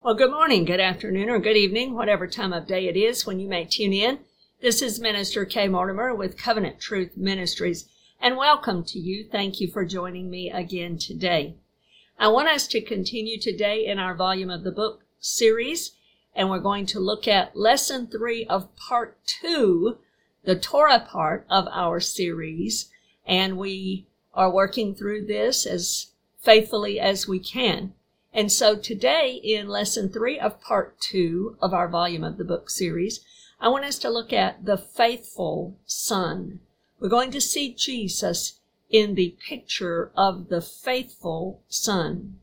Well, good morning, good afternoon, or good evening, whatever time of day it is when you may tune in. This is Minister Kay Mortimer with Covenant Truth Ministries, and welcome to you. Thank you for joining me again today. I want us to continue today in our volume of the book series, and we're going to look at lesson three of part two, the Torah part of our series, and we are working through this as faithfully as we can. And so today in lesson three of part two of our volume of the book series, I want us to look at the faithful son. We're going to see Jesus in the picture of the faithful son.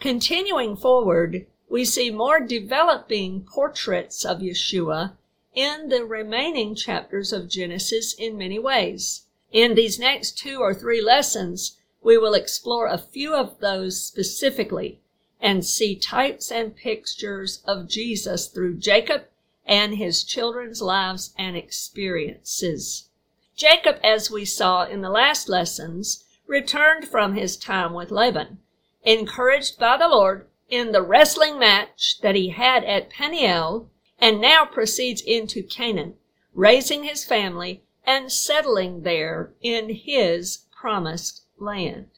Continuing forward, we see more developing portraits of Yeshua in the remaining chapters of Genesis in many ways. In these next two or three lessons, we will explore a few of those specifically and see types and pictures of Jesus through Jacob and his children's lives and experiences. Jacob, as we saw in the last lessons, returned from his time with Laban, encouraged by the Lord in the wrestling match that he had at Peniel, and now proceeds into Canaan, raising his family and settling there in his promised land.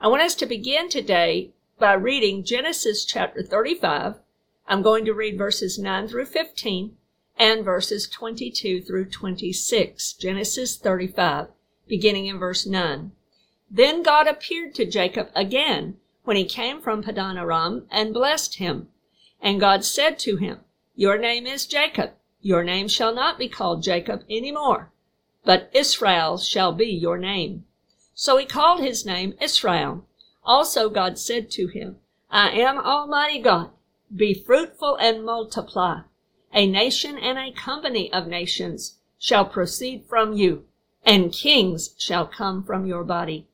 I want us to begin today by reading Genesis chapter 35. I'm going to read verses 9 through 15 and verses 22 through 26. Genesis 35, beginning in verse 9. Then God appeared to Jacob again when he came from Padan Aram and blessed him. And God said to him, Your name is Jacob. Your name shall not be called Jacob any more, but Israel shall be your name. So he called his name Israel. Also God said to him, I am Almighty God. Be fruitful and multiply. A nation and a company of nations shall proceed from you, and kings shall come from your body.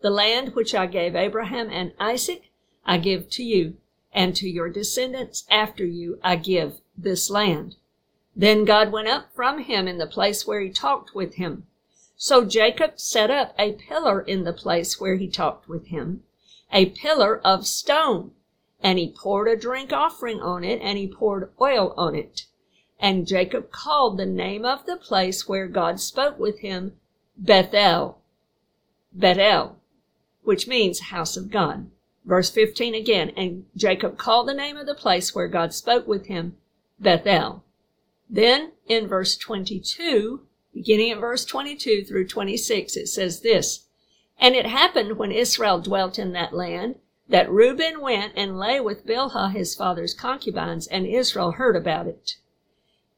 The land which I gave Abraham and Isaac, I give to you, and to your descendants after you I give this land. Then God went up from him in the place where he talked with him. So Jacob set up a pillar in the place where he talked with him, a pillar of stone. And he poured a drink offering on it, and he poured oil on it. And Jacob called the name of the place where God spoke with him Bethel. Bethel, which means house of God. Verse 15 again, and Jacob called the name of the place where God spoke with him Bethel. Then in verse 22, beginning at verse 22 through 26, it says this, and it happened when Israel dwelt in that land that Reuben went and lay with Bilhah his father's concubines, and Israel heard about it.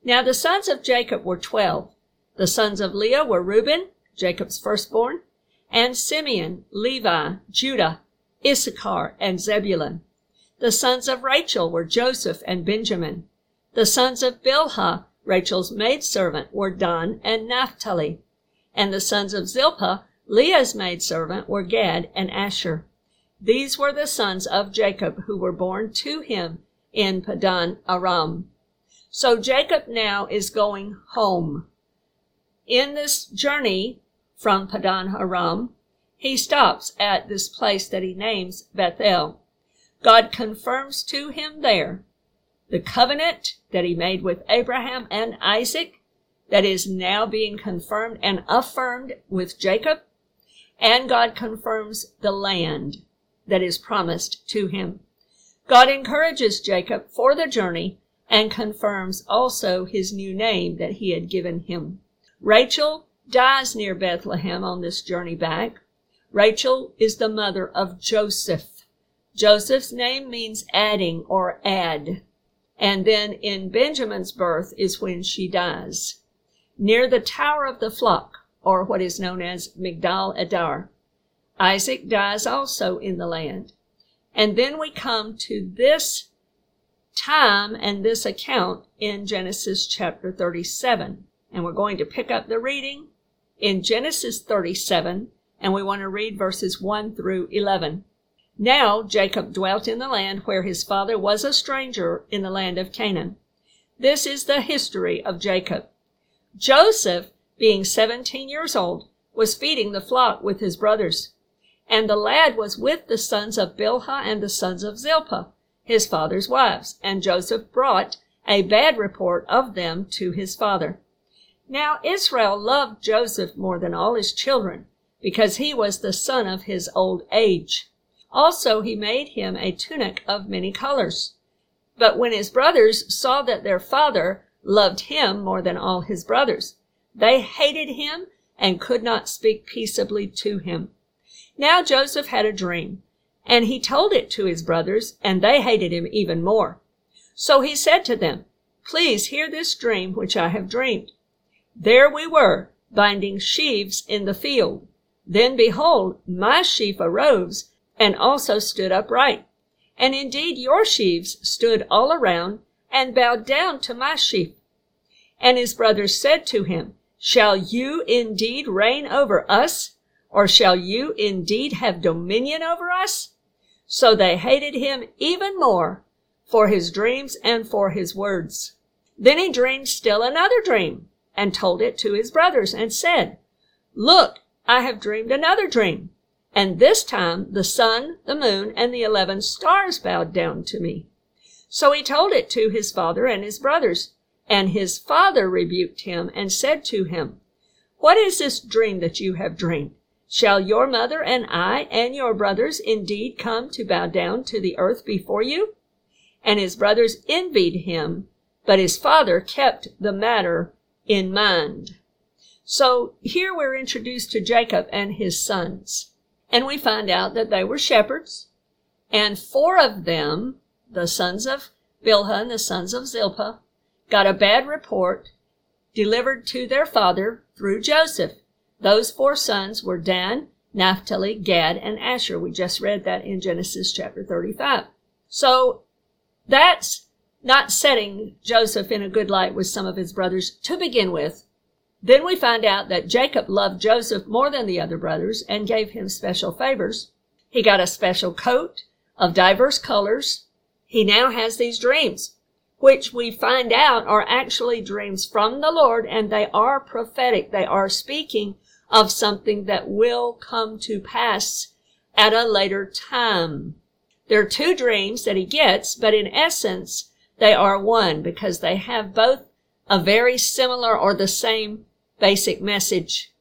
Now the sons of Jacob were twelve. The sons of Leah were Reuben, Jacob's firstborn, and Simeon, Levi, Judah, Issachar, and Zebulun. The sons of Rachel were Joseph and Benjamin. The sons of Bilhah, Rachel's maidservant, were Dan and Naphtali. And the sons of Zilpah, Leah's maidservant were Gad and Asher. These were the sons of Jacob who were born to him in Padan Aram. So Jacob now is going home. In this journey from Padan Aram, he stops at this place that he names Bethel. God confirms to him there the covenant that he made with Abraham and Isaac that is now being confirmed and affirmed with Jacob and God confirms the land that is promised to him. God encourages Jacob for the journey and confirms also his new name that he had given him. Rachel dies near Bethlehem on this journey back. Rachel is the mother of Joseph. Joseph's name means adding or add. And then in Benjamin's birth is when she dies. Near the tower of the flock, or what is known as Migdal Eder. Isaac dies also in the land. And then we come to this time and this account in Genesis chapter 37. And we're going to pick up the reading in Genesis 37, and we want to read verses 1 through 11. Now Jacob dwelt in the land where his father was a stranger in the land of Canaan. This is the history of Jacob. Joseph being seventeen years old, was feeding the flock with his brothers. And the lad was with the sons of Bilhah and the sons of Zilpah, his father's wives, and Joseph brought a bad report of them to his father. Now Israel loved Joseph more than all his children, because he was the son of his old age. Also he made him a tunic of many colors. But when his brothers saw that their father loved him more than all his brothers, they hated him and could not speak peaceably to him. Now Joseph had a dream, and he told it to his brothers, and they hated him even more. So he said to them, Please hear this dream which I have dreamed. There we were, binding sheaves in the field. Then behold, my sheaf arose and also stood upright. And indeed your sheaves stood all around and bowed down to my sheaf. And his brothers said to him, Shall you indeed reign over us? Or shall you indeed have dominion over us? So they hated him even more for his dreams and for his words. Then he dreamed still another dream and told it to his brothers and said, Look, I have dreamed another dream. And this time the sun, the moon, and the eleven stars bowed down to me. So he told it to his father and his brothers. And his father rebuked him and said to him, What is this dream that you have dreamed? Shall your mother and I and your brothers indeed come to bow down to the earth before you? And his brothers envied him, but his father kept the matter in mind. So here we're introduced to Jacob and his sons. And we find out that they were shepherds. And four of them, the sons of Bilhah and the sons of Zilpah, got a bad report delivered to their father through Joseph. Those four sons were Dan, Naphtali, Gad, and Asher. We just read that in Genesis chapter 35. So that's not setting Joseph in a good light with some of his brothers to begin with. Then we find out that Jacob loved Joseph more than the other brothers and gave him special favors. He got a special coat of diverse colors. He now has these dreams, which we find out are actually dreams from the Lord and they are prophetic. They are speaking of something that will come to pass at a later time. There are two dreams that he gets, but in essence, they are one because they have both a very similar or the same basic message.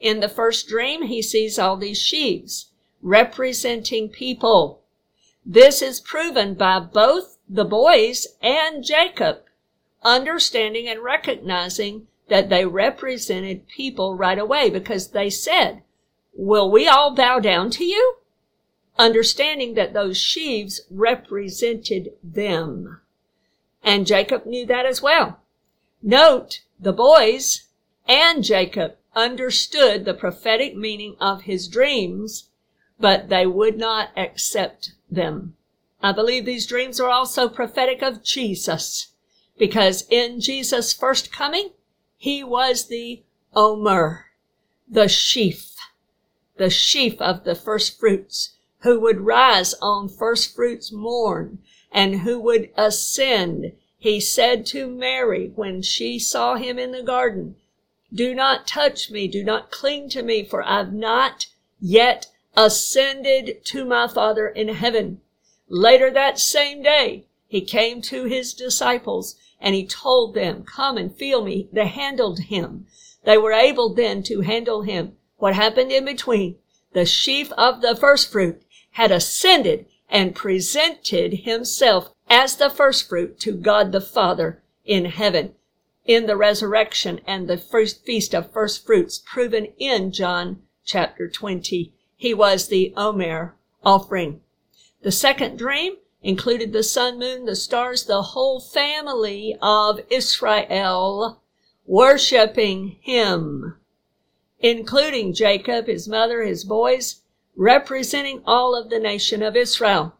In the first dream, he sees all these sheaves representing people. This is proven by both the boys and Jacob understanding and recognizing that they represented people right away because they said, will we all bow down to you? Understanding that those sheaves represented them. And Jacob knew that as well. Note, the boys and Jacob understood the prophetic meaning of his dreams, but they would not accept them. I believe these dreams are also prophetic of Jesus, because in Jesus' first coming, he was the Omer, the sheaf, the sheaf of the first fruits, who would rise on first fruits morn and who would ascend. He said to Mary when she saw him in the garden, do not touch me. Do not cling to me, for I've not yet ascended to my Father in heaven. Later that same day, he came to his disciples and he told them, come and feel me. They handled him. They were able then to handle him. What happened in between? The sheaf of the first fruit had ascended and presented himself as the first fruit to God the Father in heaven in the resurrection and the first feast of first fruits proven in John chapter 20. He was the Omer offering. The second dream included the sun, moon, the stars, the whole family of Israel worshiping him, including Jacob, his mother, his boys, representing all of the nation of Israel.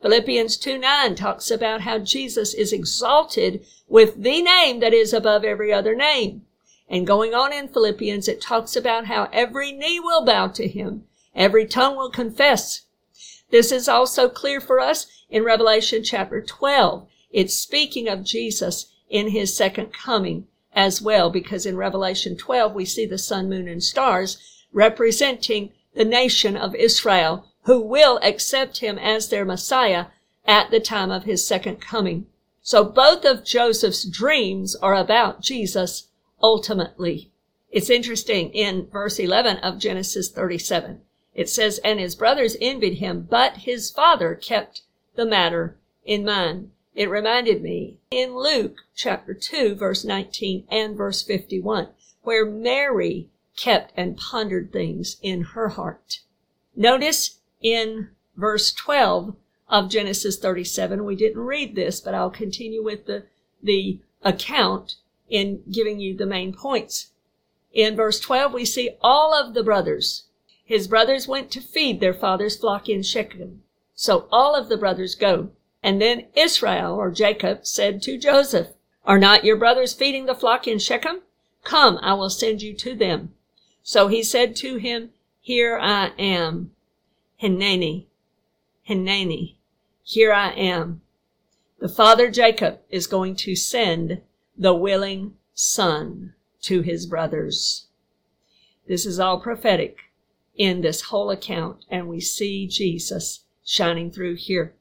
Philippians 2 9 talks about how Jesus is exalted with the name that is above every other name. And going on in Philippians, it talks about how every knee will bow to him, every tongue will confess. This is also clear for us in Revelation chapter 12. It's speaking of Jesus in his second coming as well, because in Revelation 12, we see the sun, moon, and stars representing the nation of Israel who will accept him as their Messiah at the time of his second coming. So both of Joseph's dreams are about Jesus ultimately. It's interesting in verse 11 of Genesis 37. It says, And his brothers envied him, but his father kept the matter in mind. It reminded me in Luke chapter 2, verse 19 and verse 51, where Mary kept and pondered things in her heart. Notice in verse 12 of Genesis 37, we didn't read this, but I'll continue with the, the account in giving you the main points. In verse 12, we see all of the brothers. His brothers went to feed their father's flock in Shechem. So all of the brothers go. And then Israel or Jacob said to Joseph, Are not your brothers feeding the flock in Shechem? Come, I will send you to them. So he said to him, Here I am. Hineni, Hineni, here I am. The father Jacob is going to send the willing son to his brothers. This is all prophetic in this whole account, and we see Jesus shining through here.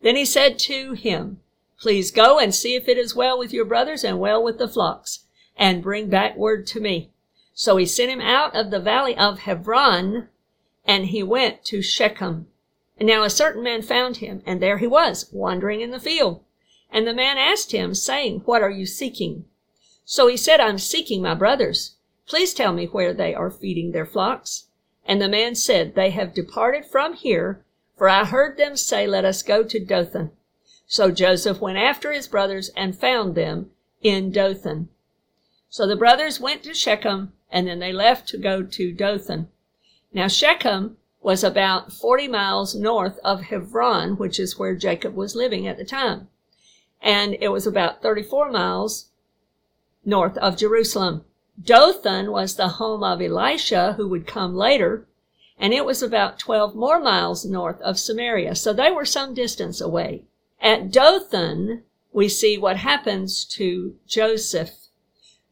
Then he said to him, Please go and see if it is well with your brothers and well with the flocks, and bring back word to me. So he sent him out of the valley of Hebron, and he went to Shechem. And now a certain man found him, and there he was, wandering in the field. And the man asked him, saying, What are you seeking? So he said, I'm seeking my brothers. Please tell me where they are feeding their flocks. And the man said, They have departed from here, for I heard them say, Let us go to Dothan. So Joseph went after his brothers and found them in Dothan. So the brothers went to Shechem, and then they left to go to Dothan. Now Shechem was about 40 miles north of Hebron, which is where Jacob was living at the time. And it was about 34 miles north of Jerusalem. Dothan was the home of Elisha, who would come later, and it was about 12 more miles north of Samaria. So they were some distance away. At Dothan, we see what happens to Joseph.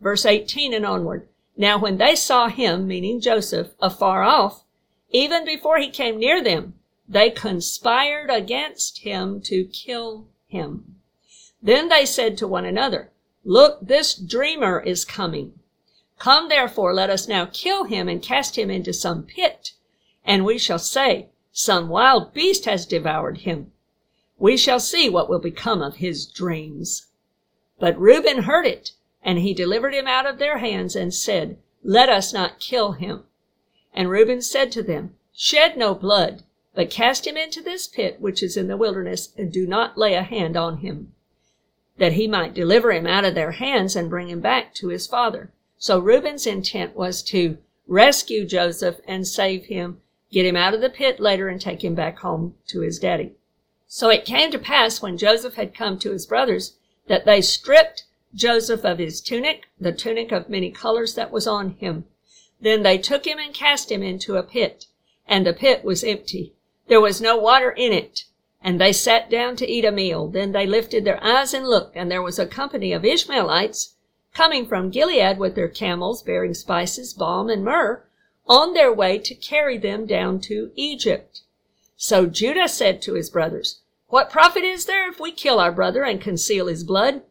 Verse 18 and onward. Now when they saw him, meaning Joseph, afar off, even before he came near them, they conspired against him to kill him. Then they said to one another, Look, this dreamer is coming. Come therefore, let us now kill him and cast him into some pit, and we shall say, Some wild beast has devoured him. We shall see what will become of his dreams. But Reuben heard it and he delivered him out of their hands and said, Let us not kill him. And Reuben said to them, Shed no blood, but cast him into this pit which is in the wilderness, and do not lay a hand on him, that he might deliver him out of their hands and bring him back to his father. So Reuben's intent was to rescue Joseph and save him, get him out of the pit later and take him back home to his daddy. So it came to pass when Joseph had come to his brothers that they stripped Joseph of his tunic, the tunic of many colors that was on him. Then they took him and cast him into a pit, and the pit was empty. There was no water in it. And they sat down to eat a meal. Then they lifted their eyes and looked, and there was a company of Ishmaelites coming from Gilead with their camels bearing spices, balm, and myrrh, on their way to carry them down to Egypt. So Judah said to his brothers, What profit is there if we kill our brother and conceal his blood?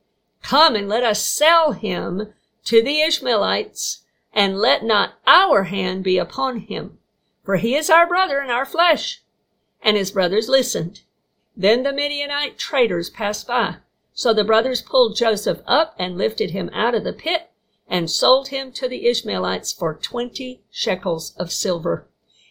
Come and let us sell him to the Ishmaelites, and let not our hand be upon him, for he is our brother and our flesh. And his brothers listened. Then the Midianite traders passed by. So the brothers pulled Joseph up and lifted him out of the pit and sold him to the Ishmaelites for twenty shekels of silver.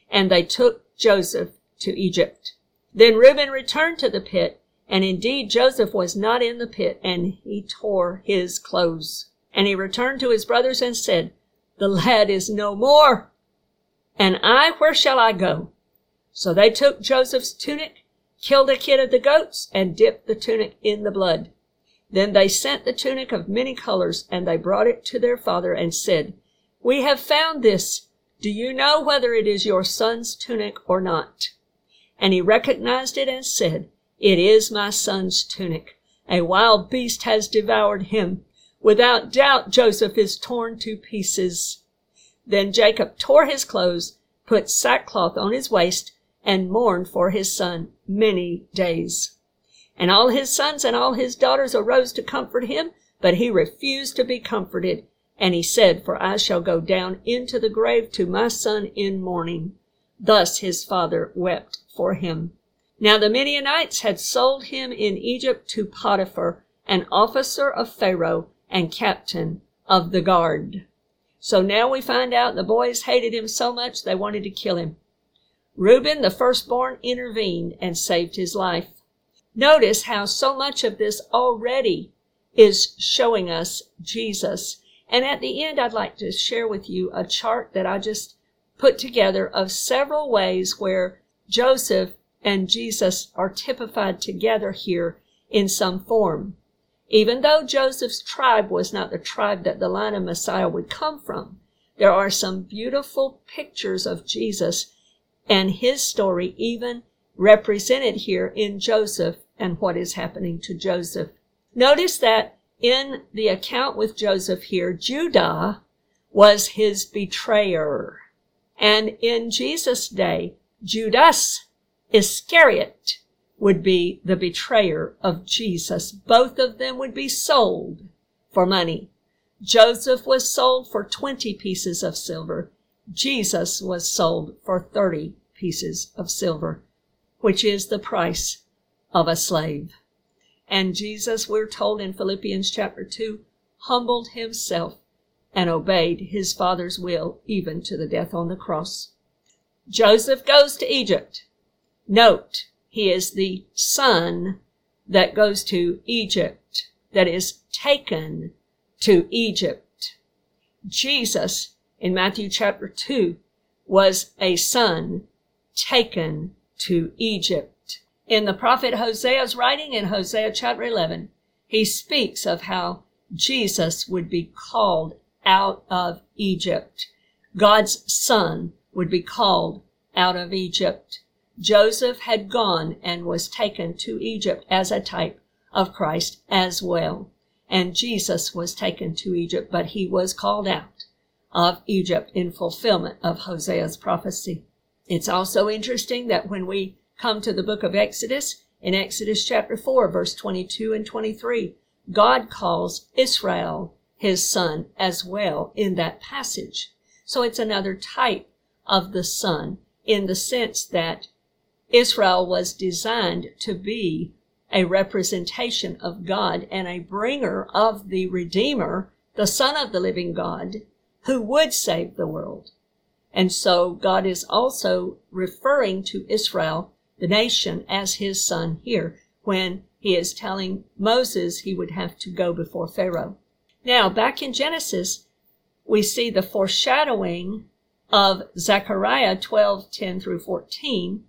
And they took Joseph to Egypt. Then Reuben returned to the pit and indeed Joseph was not in the pit, and he tore his clothes. And he returned to his brothers and said, The lad is no more. And I, where shall I go? So they took Joseph's tunic, killed a kid of the goats, and dipped the tunic in the blood. Then they sent the tunic of many colors, and they brought it to their father and said, We have found this. Do you know whether it is your son's tunic or not? And he recognized it and said, it is my son's tunic. A wild beast has devoured him. Without doubt, Joseph is torn to pieces. Then Jacob tore his clothes, put sackcloth on his waist, and mourned for his son many days. And all his sons and all his daughters arose to comfort him, but he refused to be comforted. And he said, For I shall go down into the grave to my son in mourning. Thus his father wept for him. Now the Midianites had sold him in Egypt to Potiphar, an officer of Pharaoh and captain of the guard. So now we find out the boys hated him so much they wanted to kill him. Reuben, the firstborn, intervened and saved his life. Notice how so much of this already is showing us Jesus. And at the end, I'd like to share with you a chart that I just put together of several ways where Joseph and Jesus are typified together here in some form. Even though Joseph's tribe was not the tribe that the line of Messiah would come from, there are some beautiful pictures of Jesus and his story even represented here in Joseph and what is happening to Joseph. Notice that in the account with Joseph here, Judah was his betrayer. And in Jesus' day, Judas Iscariot would be the betrayer of Jesus. Both of them would be sold for money. Joseph was sold for 20 pieces of silver. Jesus was sold for 30 pieces of silver, which is the price of a slave. And Jesus, we're told in Philippians chapter 2, humbled himself and obeyed his Father's will even to the death on the cross. Joseph goes to Egypt. Note, he is the son that goes to Egypt, that is taken to Egypt. Jesus in Matthew chapter 2 was a son taken to Egypt. In the prophet Hosea's writing in Hosea chapter 11, he speaks of how Jesus would be called out of Egypt. God's son would be called out of Egypt. Joseph had gone and was taken to Egypt as a type of Christ as well. And Jesus was taken to Egypt, but he was called out of Egypt in fulfillment of Hosea's prophecy. It's also interesting that when we come to the book of Exodus, in Exodus chapter 4, verse 22 and 23, God calls Israel his son as well in that passage. So it's another type of the son in the sense that Israel was designed to be a representation of God and a bringer of the Redeemer, the Son of the living God, who would save the world. And so God is also referring to Israel, the nation, as his son here when he is telling Moses he would have to go before Pharaoh. Now, back in Genesis, we see the foreshadowing of Zechariah 12, 10 through 14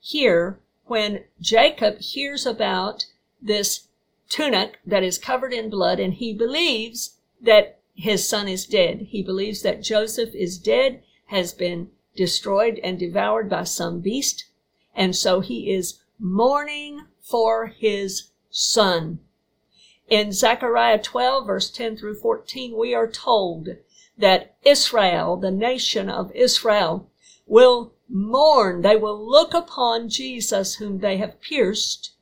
here when Jacob hears about this tunic that is covered in blood and he believes that his son is dead. He believes that Joseph is dead has been destroyed and devoured by some beast. And so he is mourning for his son. In Zechariah 12 verse 10 through 14, we are told that Israel, the nation of Israel, will mourn. They will look upon Jesus whom they have pierced,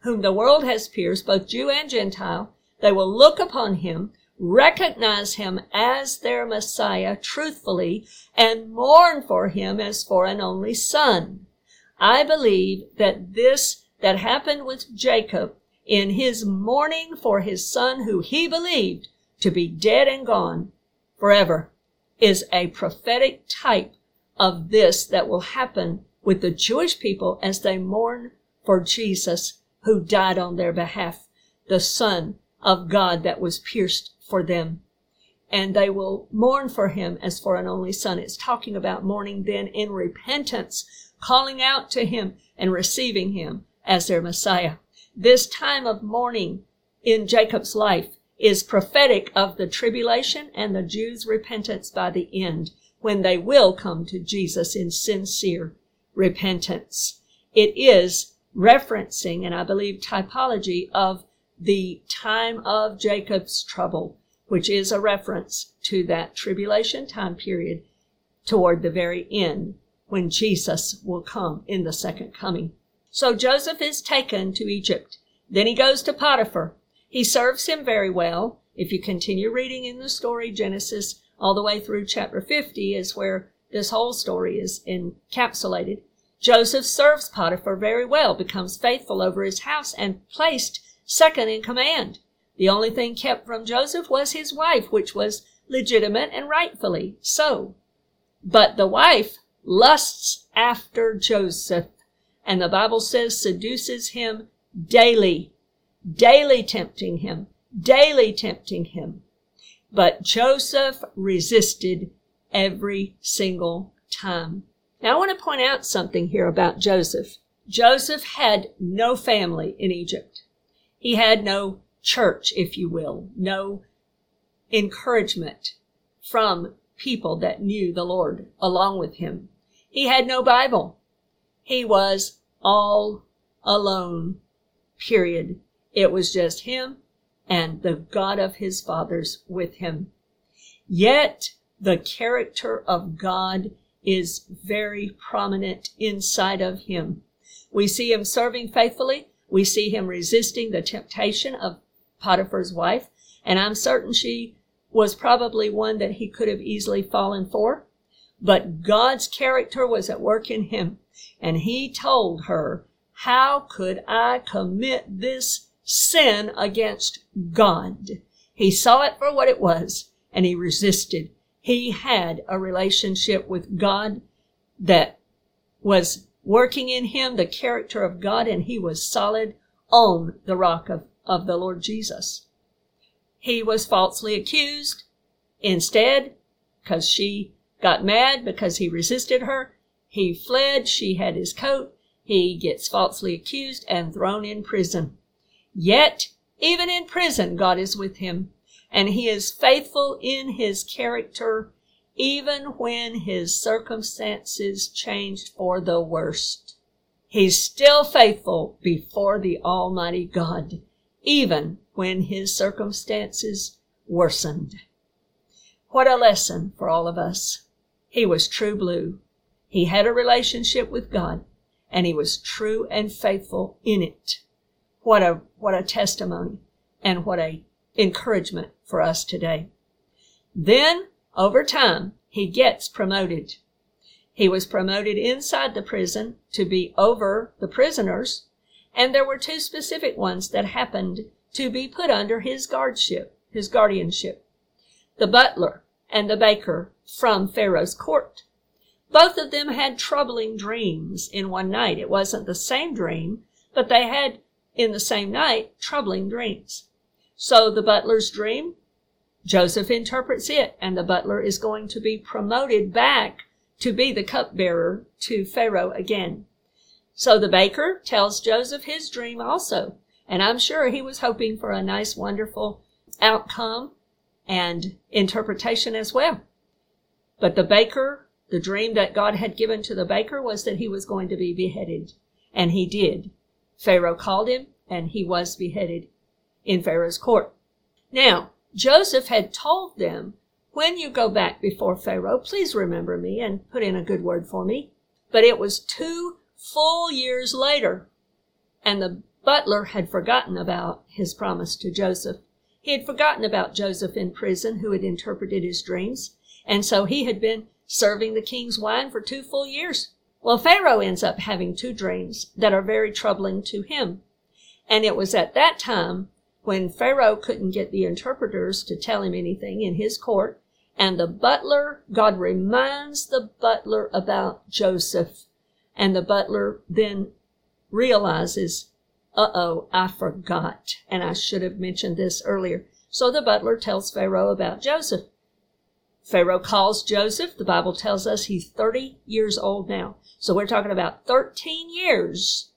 whom the world has pierced, both Jew and Gentile. They will look upon him recognize him as their Messiah truthfully and mourn for him as for an only son. I believe that this that happened with Jacob in his mourning for his son who he believed to be dead and gone forever is a prophetic type of this that will happen with the Jewish people as they mourn for Jesus who died on their behalf, the son of God that was pierced for them. And they will mourn for him as for an only son. It's talking about mourning then in repentance, calling out to him and receiving him as their Messiah. This time of mourning in Jacob's life is prophetic of the tribulation and the Jews' repentance by the end, when they will come to Jesus in sincere repentance. It is referencing, and I believe typology of the time of Jacob's trouble which is a reference to that tribulation time period toward the very end when Jesus will come in the second coming. So Joseph is taken to Egypt. Then he goes to Potiphar. He serves him very well. If you continue reading in the story, Genesis all the way through chapter 50 is where this whole story is encapsulated. Joseph serves Potiphar very well, becomes faithful over his house, and placed second in command. The only thing kept from Joseph was his wife, which was legitimate and rightfully so. But the wife lusts after Joseph, and the Bible says seduces him daily, daily tempting him, daily tempting him. But Joseph resisted every single time. Now I want to point out something here about Joseph. Joseph had no family in Egypt. He had no church, if you will, no encouragement from people that knew the Lord along with him. He had no Bible. He was all alone, period. It was just him and the God of his fathers with him. Yet the character of God is very prominent inside of him. We see him serving faithfully. We see him resisting the temptation of Potiphar's wife. And I'm certain she was probably one that he could have easily fallen for. But God's character was at work in him. And he told her, how could I commit this sin against God? He saw it for what it was and he resisted. He had a relationship with God that was working in him the character of God and he was solid on the rock of, of the Lord Jesus. He was falsely accused. Instead, because she got mad because he resisted her, he fled. She had his coat. He gets falsely accused and thrown in prison. Yet, even in prison, God is with him and he is faithful in his character even when his circumstances changed for the worst. He's still faithful before the Almighty God, even when his circumstances worsened. What a lesson for all of us. He was true blue. He had a relationship with God and he was true and faithful in it. What a, what a testimony and what a encouragement for us today. Then, over time, he gets promoted. He was promoted inside the prison to be over the prisoners, and there were two specific ones that happened to be put under his guardship, his guardianship. The butler and the baker from Pharaoh's court. Both of them had troubling dreams in one night. It wasn't the same dream, but they had in the same night troubling dreams. So the butler's dream, Joseph interprets it, and the butler is going to be promoted back to be the cupbearer to Pharaoh again. So the baker tells Joseph his dream also. And I'm sure he was hoping for a nice, wonderful outcome and interpretation as well. But the baker, the dream that God had given to the baker was that he was going to be beheaded. And he did. Pharaoh called him and he was beheaded in Pharaoh's court. Now, Joseph had told them, when you go back before Pharaoh, please remember me and put in a good word for me. But it was two full years later, and the butler had forgotten about his promise to Joseph. He had forgotten about Joseph in prison who had interpreted his dreams. And so he had been serving the king's wine for two full years. Well, Pharaoh ends up having two dreams that are very troubling to him. And it was at that time when Pharaoh couldn't get the interpreters to tell him anything in his court, and the butler, God reminds the butler about Joseph, and the butler then realizes, uh-oh, I forgot, and I should have mentioned this earlier. So the butler tells Pharaoh about Joseph. Pharaoh calls Joseph. The Bible tells us he's 30 years old now. So we're talking about 13 years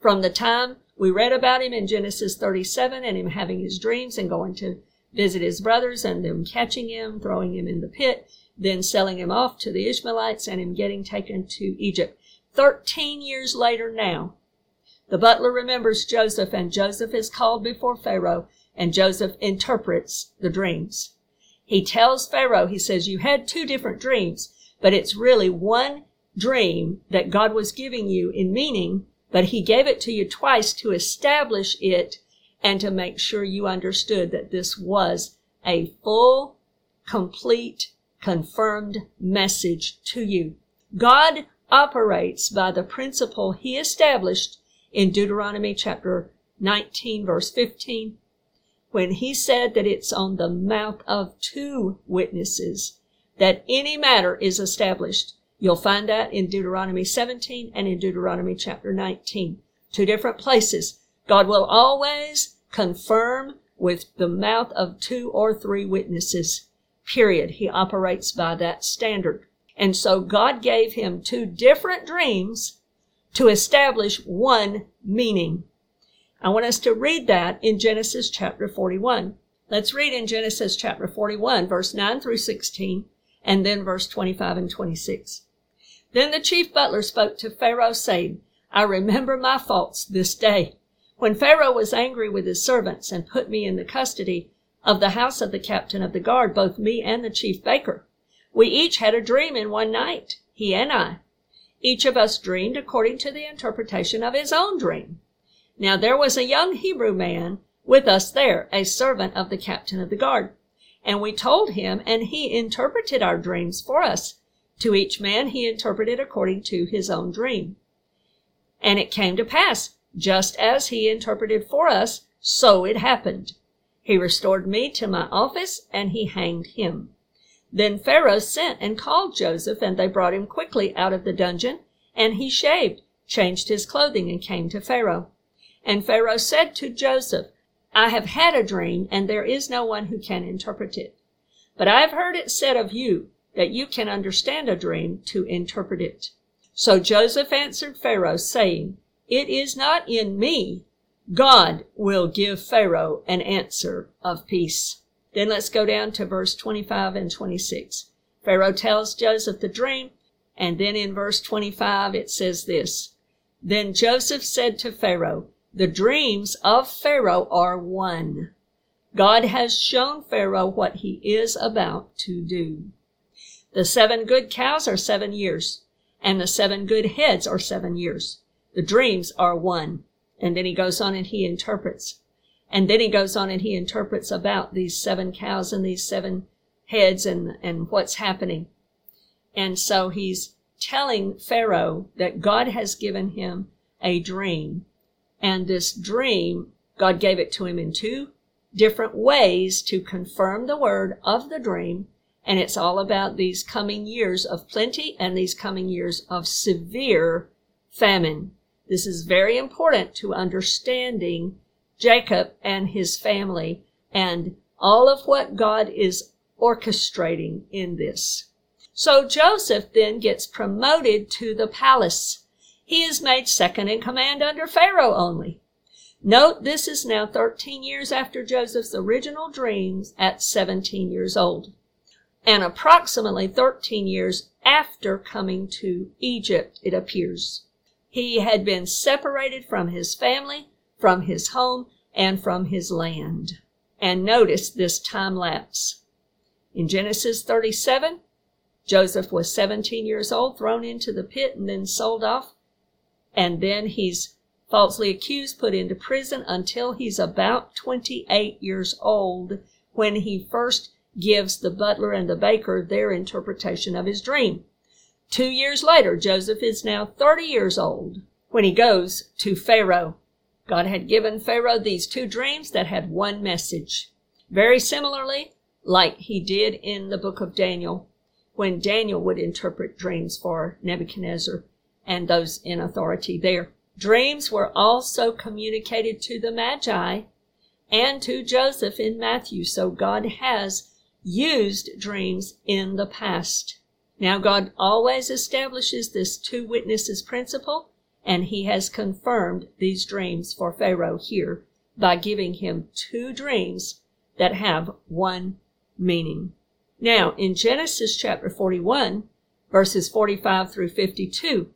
from the time we read about him in Genesis 37 and him having his dreams and going to visit his brothers and them catching him, throwing him in the pit, then selling him off to the Ishmaelites and him getting taken to Egypt. Thirteen years later now, the butler remembers Joseph and Joseph is called before Pharaoh and Joseph interprets the dreams. He tells Pharaoh, he says, you had two different dreams, but it's really one dream that God was giving you in meaning but he gave it to you twice to establish it and to make sure you understood that this was a full, complete, confirmed message to you. God operates by the principle he established in Deuteronomy chapter 19 verse 15 when he said that it's on the mouth of two witnesses that any matter is established. You'll find that in Deuteronomy 17 and in Deuteronomy chapter 19. Two different places. God will always confirm with the mouth of two or three witnesses. Period. He operates by that standard. And so God gave him two different dreams to establish one meaning. I want us to read that in Genesis chapter 41. Let's read in Genesis chapter 41, verse 9 through 16, and then verse 25 and 26. Then the chief butler spoke to Pharaoh, saying, I remember my faults this day. When Pharaoh was angry with his servants and put me in the custody of the house of the captain of the guard, both me and the chief baker, we each had a dream in one night, he and I. Each of us dreamed according to the interpretation of his own dream. Now there was a young Hebrew man with us there, a servant of the captain of the guard. And we told him, and he interpreted our dreams for us. To each man he interpreted according to his own dream. And it came to pass, just as he interpreted for us, so it happened. He restored me to my office, and he hanged him. Then Pharaoh sent and called Joseph, and they brought him quickly out of the dungeon, and he shaved, changed his clothing, and came to Pharaoh. And Pharaoh said to Joseph, I have had a dream, and there is no one who can interpret it. But I have heard it said of you that you can understand a dream to interpret it. So Joseph answered Pharaoh, saying, It is not in me. God will give Pharaoh an answer of peace. Then let's go down to verse 25 and 26. Pharaoh tells Joseph the dream, and then in verse 25 it says this. Then Joseph said to Pharaoh, the dreams of Pharaoh are one. God has shown Pharaoh what he is about to do. The seven good cows are seven years, and the seven good heads are seven years. The dreams are one. And then he goes on and he interprets. And then he goes on and he interprets about these seven cows and these seven heads and, and what's happening. And so he's telling Pharaoh that God has given him a dream and this dream, God gave it to him in two different ways to confirm the word of the dream. And it's all about these coming years of plenty and these coming years of severe famine. This is very important to understanding Jacob and his family and all of what God is orchestrating in this. So Joseph then gets promoted to the palace he is made second in command under Pharaoh only. Note this is now 13 years after Joseph's original dreams at 17 years old, and approximately 13 years after coming to Egypt, it appears. He had been separated from his family, from his home, and from his land. And notice this time lapse. In Genesis 37, Joseph was 17 years old, thrown into the pit, and then sold off and then he's falsely accused, put into prison until he's about 28 years old when he first gives the butler and the baker their interpretation of his dream. Two years later, Joseph is now 30 years old when he goes to Pharaoh. God had given Pharaoh these two dreams that had one message. Very similarly, like he did in the book of Daniel, when Daniel would interpret dreams for Nebuchadnezzar and those in authority there. Dreams were also communicated to the Magi and to Joseph in Matthew. So God has used dreams in the past. Now God always establishes this two witnesses principle and he has confirmed these dreams for Pharaoh here by giving him two dreams that have one meaning. Now in Genesis chapter 41 verses 45 through 52,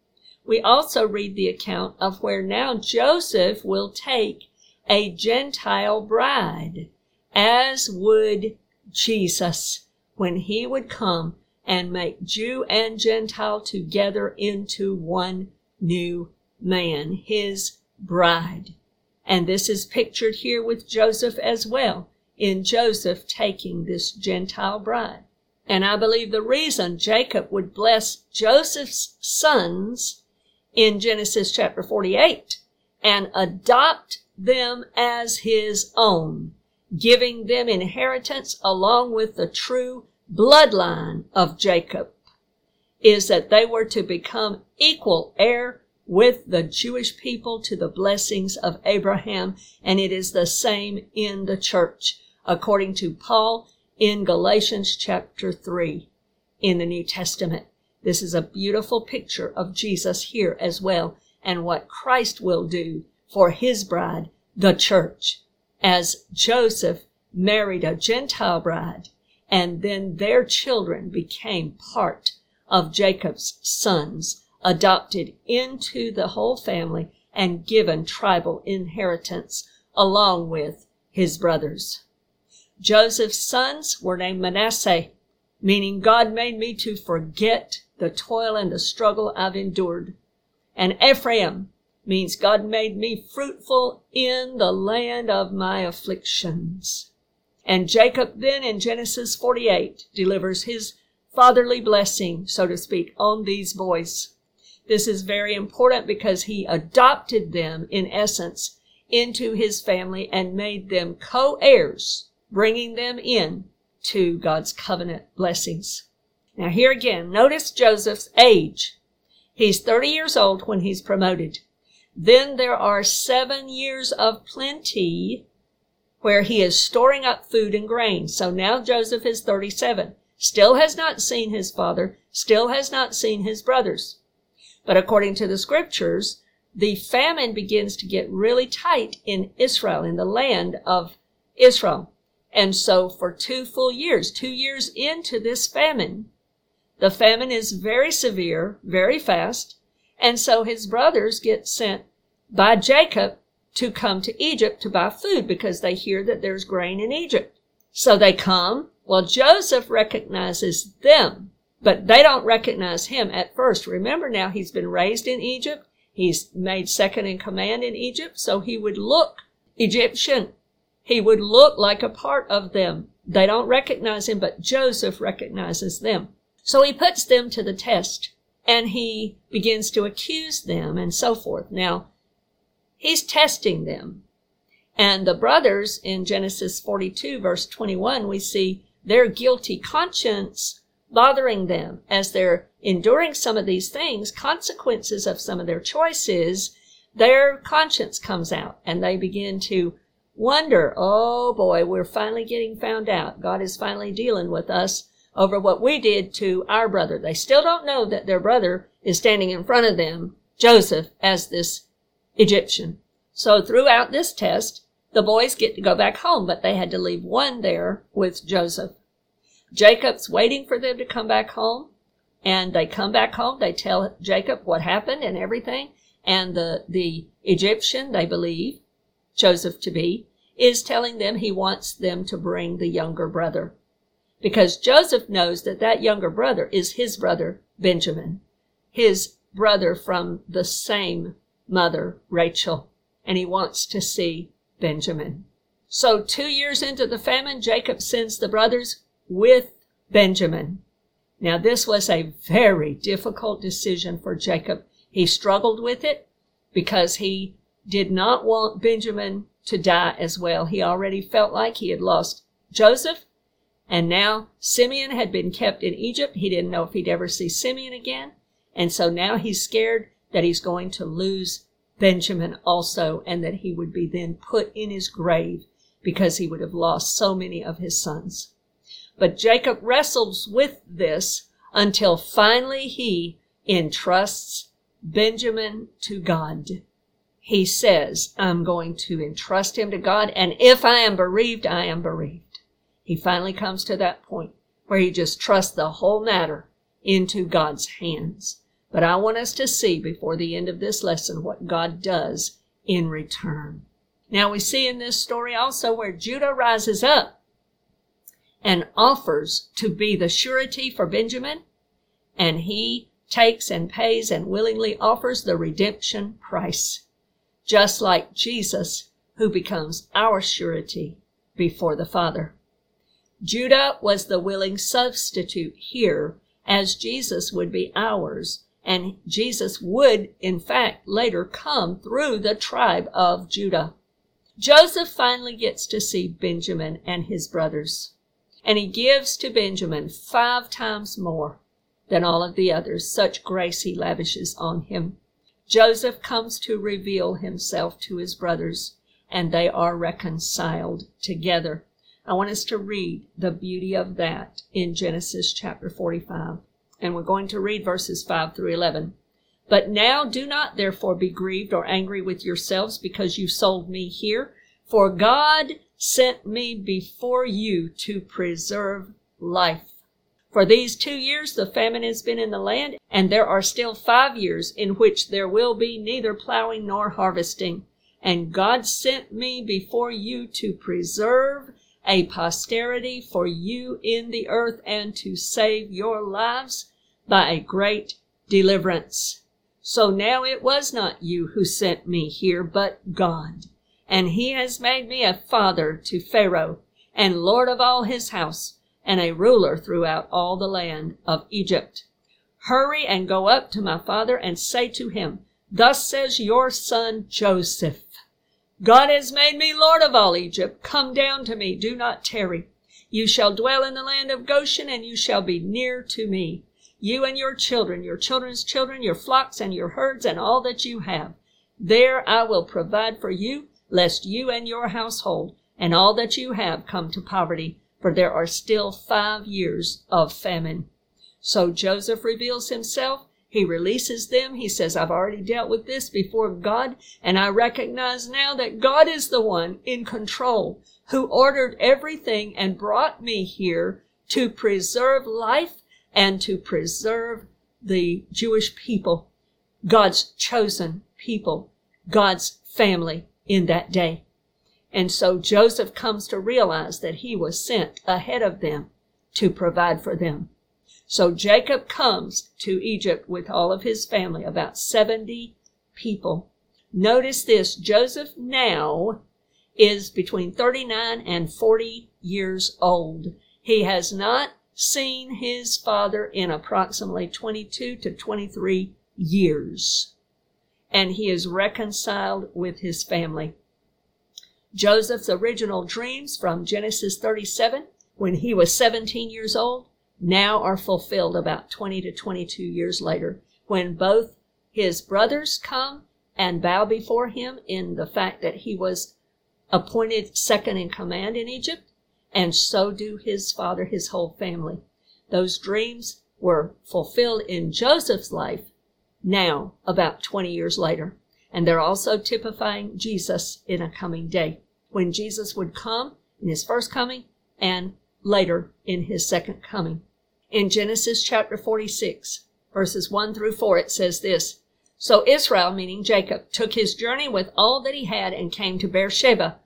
we also read the account of where now Joseph will take a Gentile bride, as would Jesus when he would come and make Jew and Gentile together into one new man, his bride. And this is pictured here with Joseph as well, in Joseph taking this Gentile bride. And I believe the reason Jacob would bless Joseph's sons in Genesis chapter 48 and adopt them as his own, giving them inheritance along with the true bloodline of Jacob, is that they were to become equal heir with the Jewish people to the blessings of Abraham, and it is the same in the church, according to Paul in Galatians chapter 3 in the New Testament. This is a beautiful picture of Jesus here as well, and what Christ will do for his bride, the church, as Joseph married a Gentile bride, and then their children became part of Jacob's sons adopted into the whole family and given tribal inheritance along with his brothers. Joseph's sons were named Manasseh, meaning God made me to forget the toil and the struggle I've endured. And Ephraim means God made me fruitful in the land of my afflictions. And Jacob then in Genesis 48 delivers his fatherly blessing, so to speak, on these boys. This is very important because he adopted them, in essence, into his family and made them co-heirs, bringing them in to God's covenant blessings. Now here again, notice Joseph's age. He's 30 years old when he's promoted. Then there are seven years of plenty where he is storing up food and grain. So now Joseph is 37, still has not seen his father, still has not seen his brothers. But according to the scriptures, the famine begins to get really tight in Israel, in the land of Israel. And so for two full years, two years into this famine, the famine is very severe, very fast. And so his brothers get sent by Jacob to come to Egypt to buy food because they hear that there's grain in Egypt. So they come. Well, Joseph recognizes them but they don't recognize him at first. Remember now, he's been raised in Egypt. He's made second in command in Egypt, so he would look Egyptian. He would look like a part of them. They don't recognize him, but Joseph recognizes them. So he puts them to the test and he begins to accuse them and so forth. Now, he's testing them. And the brothers in Genesis 42 verse 21, we see their guilty conscience bothering them as they're enduring some of these things, consequences of some of their choices, their conscience comes out and they begin to wonder, oh boy, we're finally getting found out. God is finally dealing with us over what we did to our brother. They still don't know that their brother is standing in front of them, Joseph, as this Egyptian. So throughout this test, the boys get to go back home, but they had to leave one there with Joseph. Jacob's waiting for them to come back home. And they come back home. They tell Jacob what happened and everything. And the, the Egyptian, they believe, Joseph to be, is telling them he wants them to bring the younger brother. Because Joseph knows that that younger brother is his brother, Benjamin, his brother from the same mother, Rachel, and he wants to see Benjamin. So two years into the famine, Jacob sends the brothers with Benjamin. Now, this was a very difficult decision for Jacob. He struggled with it because he did not want Benjamin to die as well. He already felt like he had lost Joseph, and now Simeon had been kept in Egypt. He didn't know if he'd ever see Simeon again. And so now he's scared that he's going to lose Benjamin also, and that he would be then put in his grave because he would have lost so many of his sons. But Jacob wrestles with this until finally he entrusts Benjamin to God. He says, I'm going to entrust him to God, and if I am bereaved, I am bereaved. He finally comes to that point where he just trusts the whole matter into God's hands. But I want us to see before the end of this lesson what God does in return. Now we see in this story also where Judah rises up and offers to be the surety for Benjamin. And he takes and pays and willingly offers the redemption price, just like Jesus, who becomes our surety before the Father. Judah was the willing substitute here, as Jesus would be ours, and Jesus would, in fact, later come through the tribe of Judah. Joseph finally gets to see Benjamin and his brothers, and he gives to Benjamin five times more than all of the others. Such grace he lavishes on him. Joseph comes to reveal himself to his brothers, and they are reconciled together. I want us to read the beauty of that in Genesis chapter 45. And we're going to read verses 5 through 11. But now do not therefore be grieved or angry with yourselves because you sold me here, for God sent me before you to preserve life. For these two years the famine has been in the land, and there are still five years in which there will be neither plowing nor harvesting. And God sent me before you to preserve a posterity for you in the earth and to save your lives by a great deliverance. So now it was not you who sent me here, but God. And he has made me a father to Pharaoh and Lord of all his house and a ruler throughout all the land of Egypt. Hurry and go up to my father and say to him, Thus says your son Joseph, God has made me Lord of all Egypt. Come down to me, do not tarry. You shall dwell in the land of Goshen, and you shall be near to me. You and your children, your children's children, your flocks and your herds, and all that you have. There I will provide for you, lest you and your household and all that you have come to poverty for there are still five years of famine. So Joseph reveals himself. He releases them. He says, I've already dealt with this before God, and I recognize now that God is the one in control who ordered everything and brought me here to preserve life and to preserve the Jewish people, God's chosen people, God's family in that day. And so Joseph comes to realize that he was sent ahead of them to provide for them. So Jacob comes to Egypt with all of his family, about 70 people. Notice this, Joseph now is between 39 and 40 years old. He has not seen his father in approximately 22 to 23 years. And he is reconciled with his family. Joseph's original dreams from Genesis 37 when he was 17 years old now are fulfilled about 20 to 22 years later when both his brothers come and bow before him in the fact that he was appointed second in command in Egypt, and so do his father, his whole family. Those dreams were fulfilled in Joseph's life now, about 20 years later. And they're also typifying Jesus in a coming day, when Jesus would come in his first coming and later in his second coming. In Genesis chapter 46, verses 1 through 4, it says this So Israel, meaning Jacob, took his journey with all that he had and came to Beersheba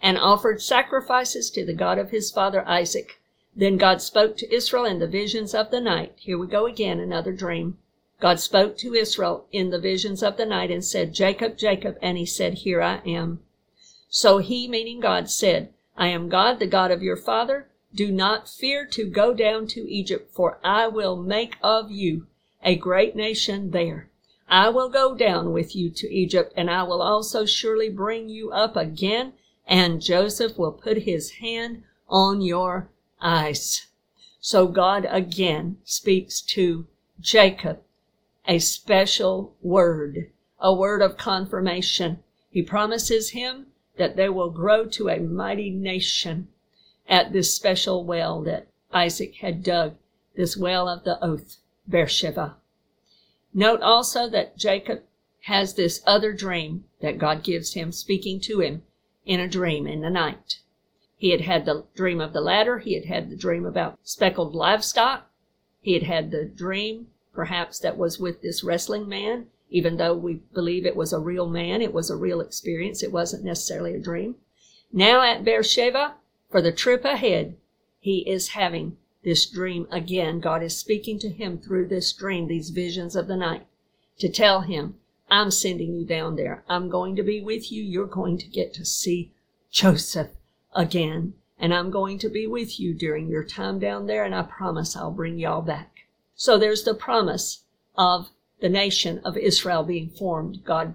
and offered sacrifices to the God of his father Isaac. Then God spoke to Israel in the visions of the night. Here we go again, another dream. God spoke to Israel in the visions of the night and said, Jacob, Jacob. And he said, Here I am. So he, meaning God, said, I am God, the God of your father. Do not fear to go down to Egypt, for I will make of you a great nation there. I will go down with you to Egypt, and I will also surely bring you up again, and Joseph will put his hand on your eyes. So God again speaks to Jacob a special word, a word of confirmation. He promises him that they will grow to a mighty nation at this special well that Isaac had dug, this well of the oath, Beersheba. Note also that Jacob has this other dream that God gives him, speaking to him in a dream in the night. He had had the dream of the ladder. He had had the dream about speckled livestock. He had had the dream perhaps that was with this wrestling man. Even though we believe it was a real man, it was a real experience. It wasn't necessarily a dream. Now at Beersheba, for the trip ahead, he is having this dream again. God is speaking to him through this dream, these visions of the night, to tell him, I'm sending you down there. I'm going to be with you. You're going to get to see Joseph again. And I'm going to be with you during your time down there. And I promise I'll bring y'all back. So there's the promise of the nation of Israel being formed, God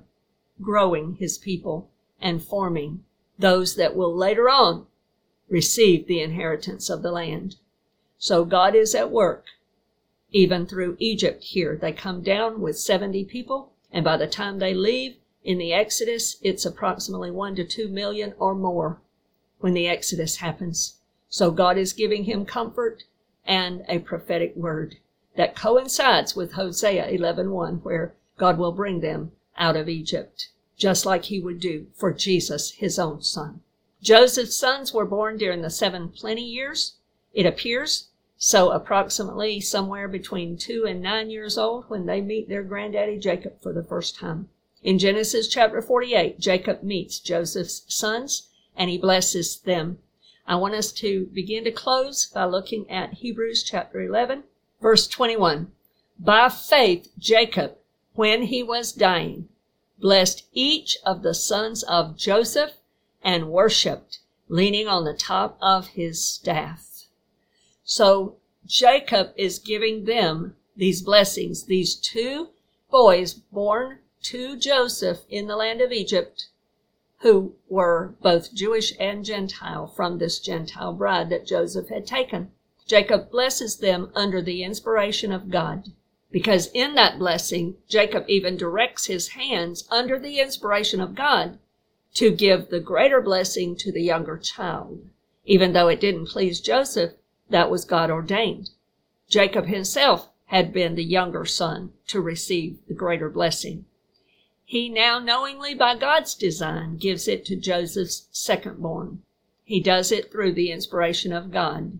growing his people and forming those that will later on receive the inheritance of the land. So God is at work, even through Egypt here. They come down with 70 people, and by the time they leave in the Exodus, it's approximately 1 to 2 million or more when the Exodus happens. So God is giving him comfort and a prophetic word that coincides with Hosea 11:1 where God will bring them out of Egypt just like he would do for Jesus his own son. Joseph's sons were born during the seven plenty years it appears so approximately somewhere between 2 and 9 years old when they meet their granddaddy Jacob for the first time. In Genesis chapter 48, Jacob meets Joseph's sons and he blesses them. I want us to begin to close by looking at Hebrews chapter 11, verse 21. By faith, Jacob, when he was dying, blessed each of the sons of Joseph and worshiped, leaning on the top of his staff. So Jacob is giving them these blessings, these two boys born to Joseph in the land of Egypt who were both Jewish and Gentile from this Gentile bride that Joseph had taken. Jacob blesses them under the inspiration of God because in that blessing, Jacob even directs his hands under the inspiration of God to give the greater blessing to the younger child. Even though it didn't please Joseph, that was God ordained. Jacob himself had been the younger son to receive the greater blessing. He now knowingly by God's design gives it to Joseph's second born. He does it through the inspiration of God.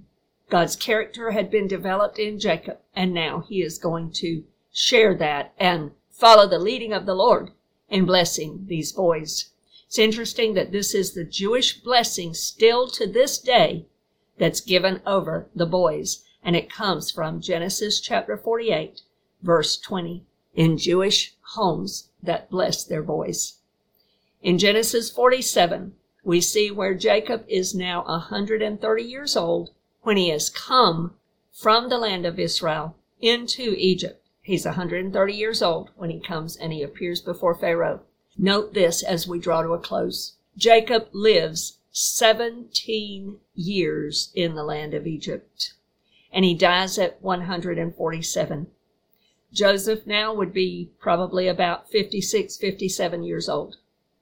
God's character had been developed in Jacob, and now he is going to share that and follow the leading of the Lord in blessing these boys. It's interesting that this is the Jewish blessing still to this day that's given over the boys, and it comes from Genesis chapter 48, verse 20. In Jewish homes, that bless their boys. In Genesis 47, we see where Jacob is now 130 years old when he has come from the land of Israel into Egypt. He's 130 years old when he comes and he appears before Pharaoh. Note this as we draw to a close. Jacob lives 17 years in the land of Egypt and he dies at 147. Joseph now would be probably about 56, 57 years old.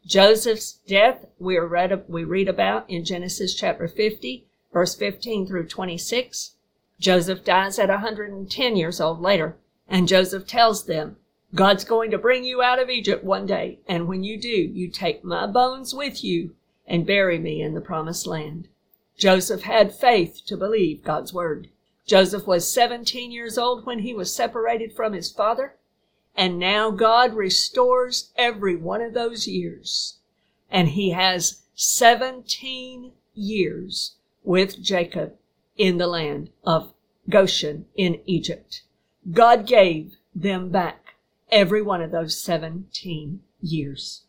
Joseph's death we read, we read about in Genesis chapter 50, verse 15 through 26. Joseph dies at 110 years old later, and Joseph tells them, God's going to bring you out of Egypt one day, and when you do, you take my bones with you and bury me in the promised land. Joseph had faith to believe God's word. Joseph was 17 years old when he was separated from his father, and now God restores every one of those years. And he has 17 years with Jacob in the land of Goshen in Egypt. God gave them back every one of those 17 years.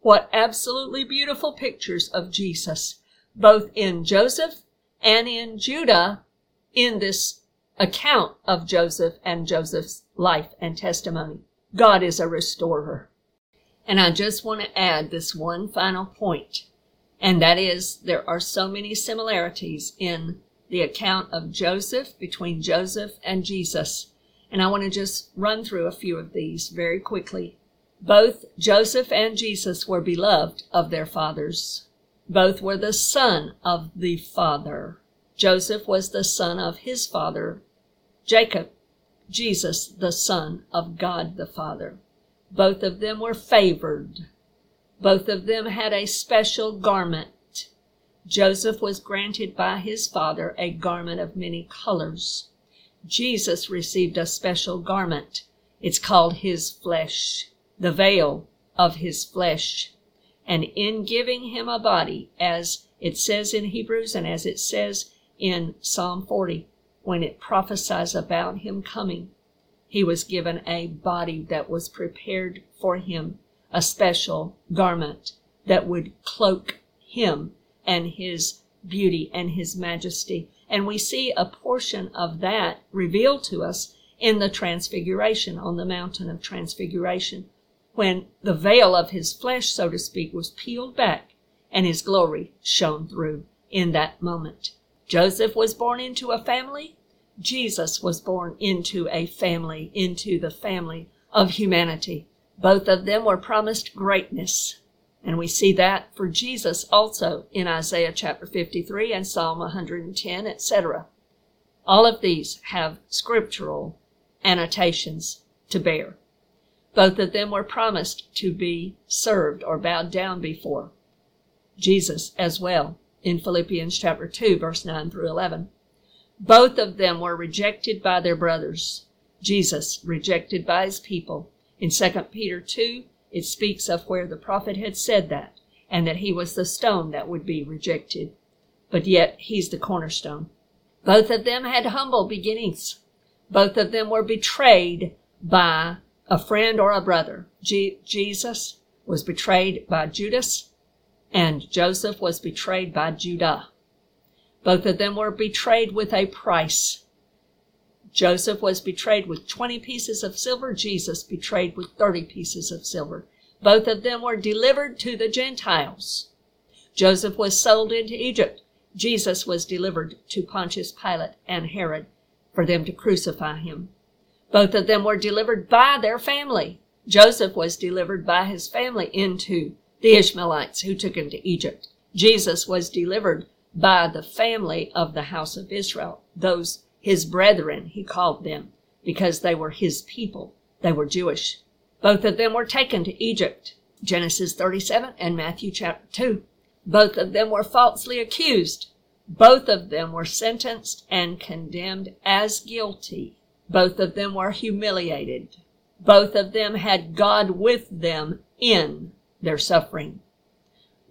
What absolutely beautiful pictures of Jesus, both in Joseph and in Judah in this account of Joseph and Joseph's life and testimony. God is a restorer. And I just want to add this one final point, and that is there are so many similarities in the account of Joseph between Joseph and Jesus. And I want to just run through a few of these very quickly. Both Joseph and Jesus were beloved of their fathers. Both were the son of the Father. Joseph was the son of his father, Jacob, Jesus, the son of God the Father. Both of them were favored. Both of them had a special garment. Joseph was granted by his father a garment of many colors. Jesus received a special garment. It's called his flesh, the veil of his flesh. And in giving him a body, as it says in Hebrews and as it says in Psalm 40. when it prophesies about him coming. He was given a body that was prepared for him, a special garment that would cloak him and his beauty and his majesty. And we see a portion of that revealed to us in the transfiguration on the mountain of transfiguration when the veil of his flesh, so to speak, was peeled back and his glory shone through in that moment. Joseph was born into a family. Jesus was born into a family, into the family of humanity. Both of them were promised greatness. And we see that for Jesus also in Isaiah chapter 53 and Psalm 110, etc. All of these have scriptural annotations to bear. Both of them were promised to be served or bowed down before. Jesus as well in Philippians chapter 2 verse 9 through 11. Both of them were rejected by their brothers. Jesus rejected by his people. In 2 Peter 2, it speaks of where the prophet had said that, and that he was the stone that would be rejected. But yet he's the cornerstone. Both of them had humble beginnings. Both of them were betrayed by a friend or a brother. Je- Jesus was betrayed by Judas, and Joseph was betrayed by Judah. Both of them were betrayed with a price. Joseph was betrayed with 20 pieces of silver, Jesus betrayed with 30 pieces of silver. Both of them were delivered to the Gentiles. Joseph was sold into Egypt. Jesus was delivered to Pontius Pilate and Herod for them to crucify him. Both of them were delivered by their family. Joseph was delivered by his family into the Ishmaelites who took him to Egypt. Jesus was delivered by the family of the house of Israel, those his brethren, he called them, because they were his people. They were Jewish. Both of them were taken to Egypt, Genesis 37 and Matthew chapter 2. Both of them were falsely accused. Both of them were sentenced and condemned as guilty. Both of them were humiliated. Both of them had God with them in their suffering.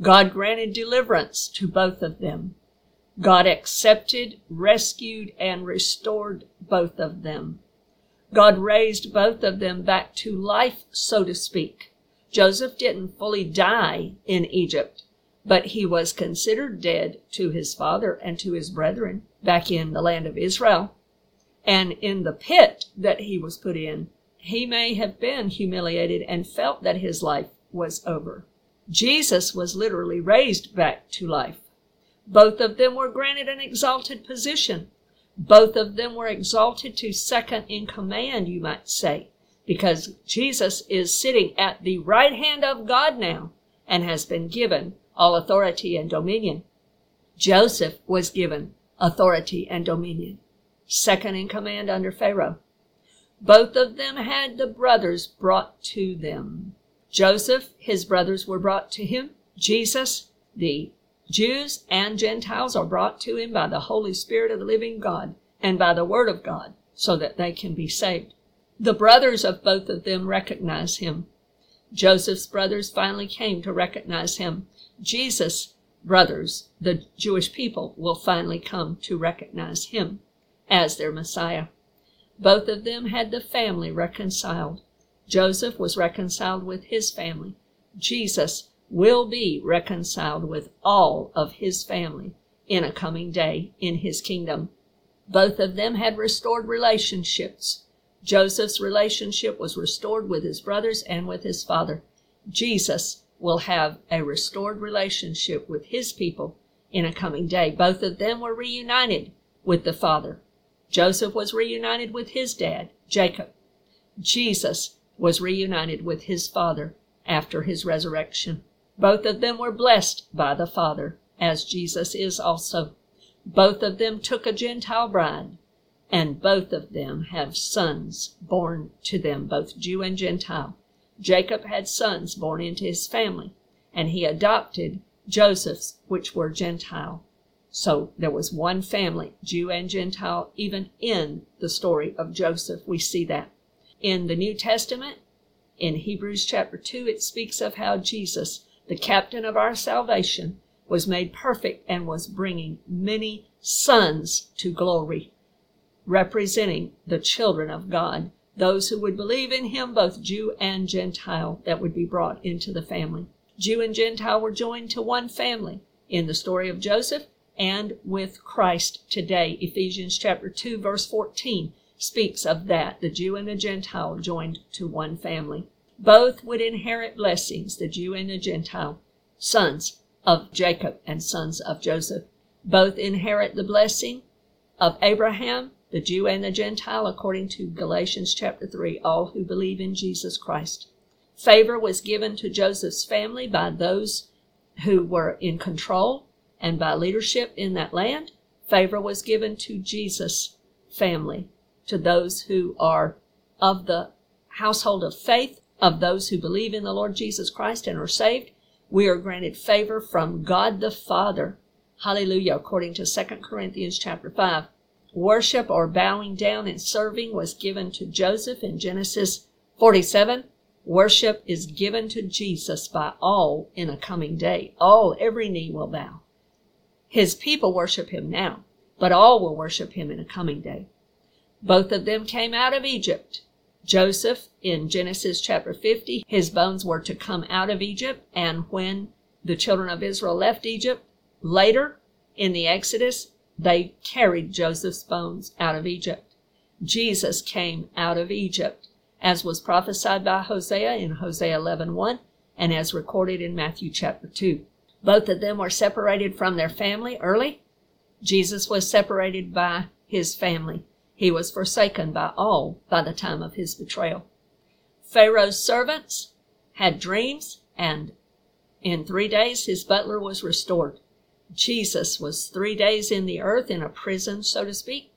God granted deliverance to both of them. God accepted, rescued, and restored both of them. God raised both of them back to life, so to speak. Joseph didn't fully die in Egypt but he was considered dead to his father and to his brethren back in the land of Israel. And in the pit that he was put in, he may have been humiliated and felt that his life was over. Jesus was literally raised back to life. Both of them were granted an exalted position. Both of them were exalted to second in command, you might say, because Jesus is sitting at the right hand of God now and has been given all authority and dominion. Joseph was given authority and dominion, second in command under Pharaoh. Both of them had the brothers brought to them. Joseph, his brothers were brought to him. Jesus, the Jews and Gentiles are brought to him by the Holy Spirit of the living God and by the Word of God so that they can be saved. The brothers of both of them recognize him. Joseph's brothers finally came to recognize him Jesus' brothers, the Jewish people, will finally come to recognize him as their Messiah. Both of them had the family reconciled. Joseph was reconciled with his family. Jesus will be reconciled with all of his family in a coming day in his kingdom. Both of them had restored relationships. Joseph's relationship was restored with his brothers and with his father. Jesus will have a restored relationship with his people in a coming day. Both of them were reunited with the Father. Joseph was reunited with his dad, Jacob. Jesus was reunited with his father after his resurrection. Both of them were blessed by the Father, as Jesus is also. Both of them took a Gentile bride, and both of them have sons born to them, both Jew and Gentile. Jacob had sons born into his family, and he adopted Joseph's, which were Gentile. So there was one family, Jew and Gentile, even in the story of Joseph. We see that. In the New Testament, in Hebrews chapter 2, it speaks of how Jesus, the captain of our salvation, was made perfect and was bringing many sons to glory. representing the children of God, those who would believe in him, both Jew and Gentile, that would be brought into the family. Jew and Gentile were joined to one family in the story of Joseph and with Christ today. Ephesians chapter 2 verse 14 speaks of that, the Jew and the Gentile joined to one family. Both would inherit blessings, the Jew and the Gentile, sons of Jacob and sons of Joseph. Both inherit the blessing of Abraham, the Jew and the Gentile, according to Galatians chapter 3, all who believe in Jesus Christ. Favor was given to Joseph's family by those who were in control and by leadership in that land. Favor was given to Jesus' family, to those who are of the household of faith, of those who believe in the Lord Jesus Christ and are saved. We are granted favor from God the Father. Hallelujah, according to 2 Corinthians chapter 5. Worship or bowing down and serving was given to Joseph in Genesis 47. Worship is given to Jesus by all in a coming day. All, every knee will bow. His people worship him now, but all will worship him in a coming day. Both of them came out of Egypt. Joseph in Genesis chapter 50, his bones were to come out of Egypt, and when the children of Israel left Egypt, later in the Exodus, they carried Joseph's bones out of Egypt. Jesus came out of Egypt as was prophesied by Hosea in Hosea 11:1 and as recorded in Matthew chapter 2. Both of them were separated from their family early. Jesus was separated by his family. He was forsaken by all by the time of his betrayal. Pharaoh's servants had dreams, and in three days his butler was restored. Jesus was three days in the earth in a prison, so to speak,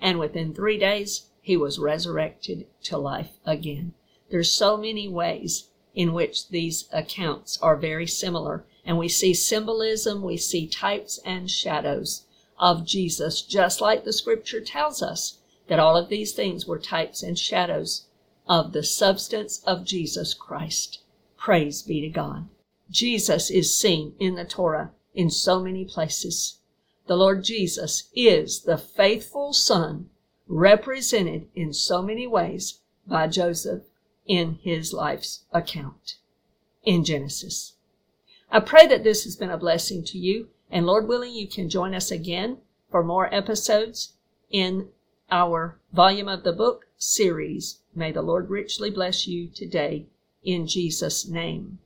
and within three days he was resurrected to life again. There's so many ways in which these accounts are very similar, and we see symbolism, we see types and shadows of Jesus, just like the scripture tells us that all of these things were types and shadows of the substance of Jesus Christ. Praise be to God. Jesus is seen in the Torah in so many places. The Lord Jesus is the faithful Son represented in so many ways by Joseph in his life's account in Genesis. I pray that this has been a blessing to you, and Lord willing, you can join us again for more episodes in our volume of the book series. May the Lord richly bless you today in Jesus' name.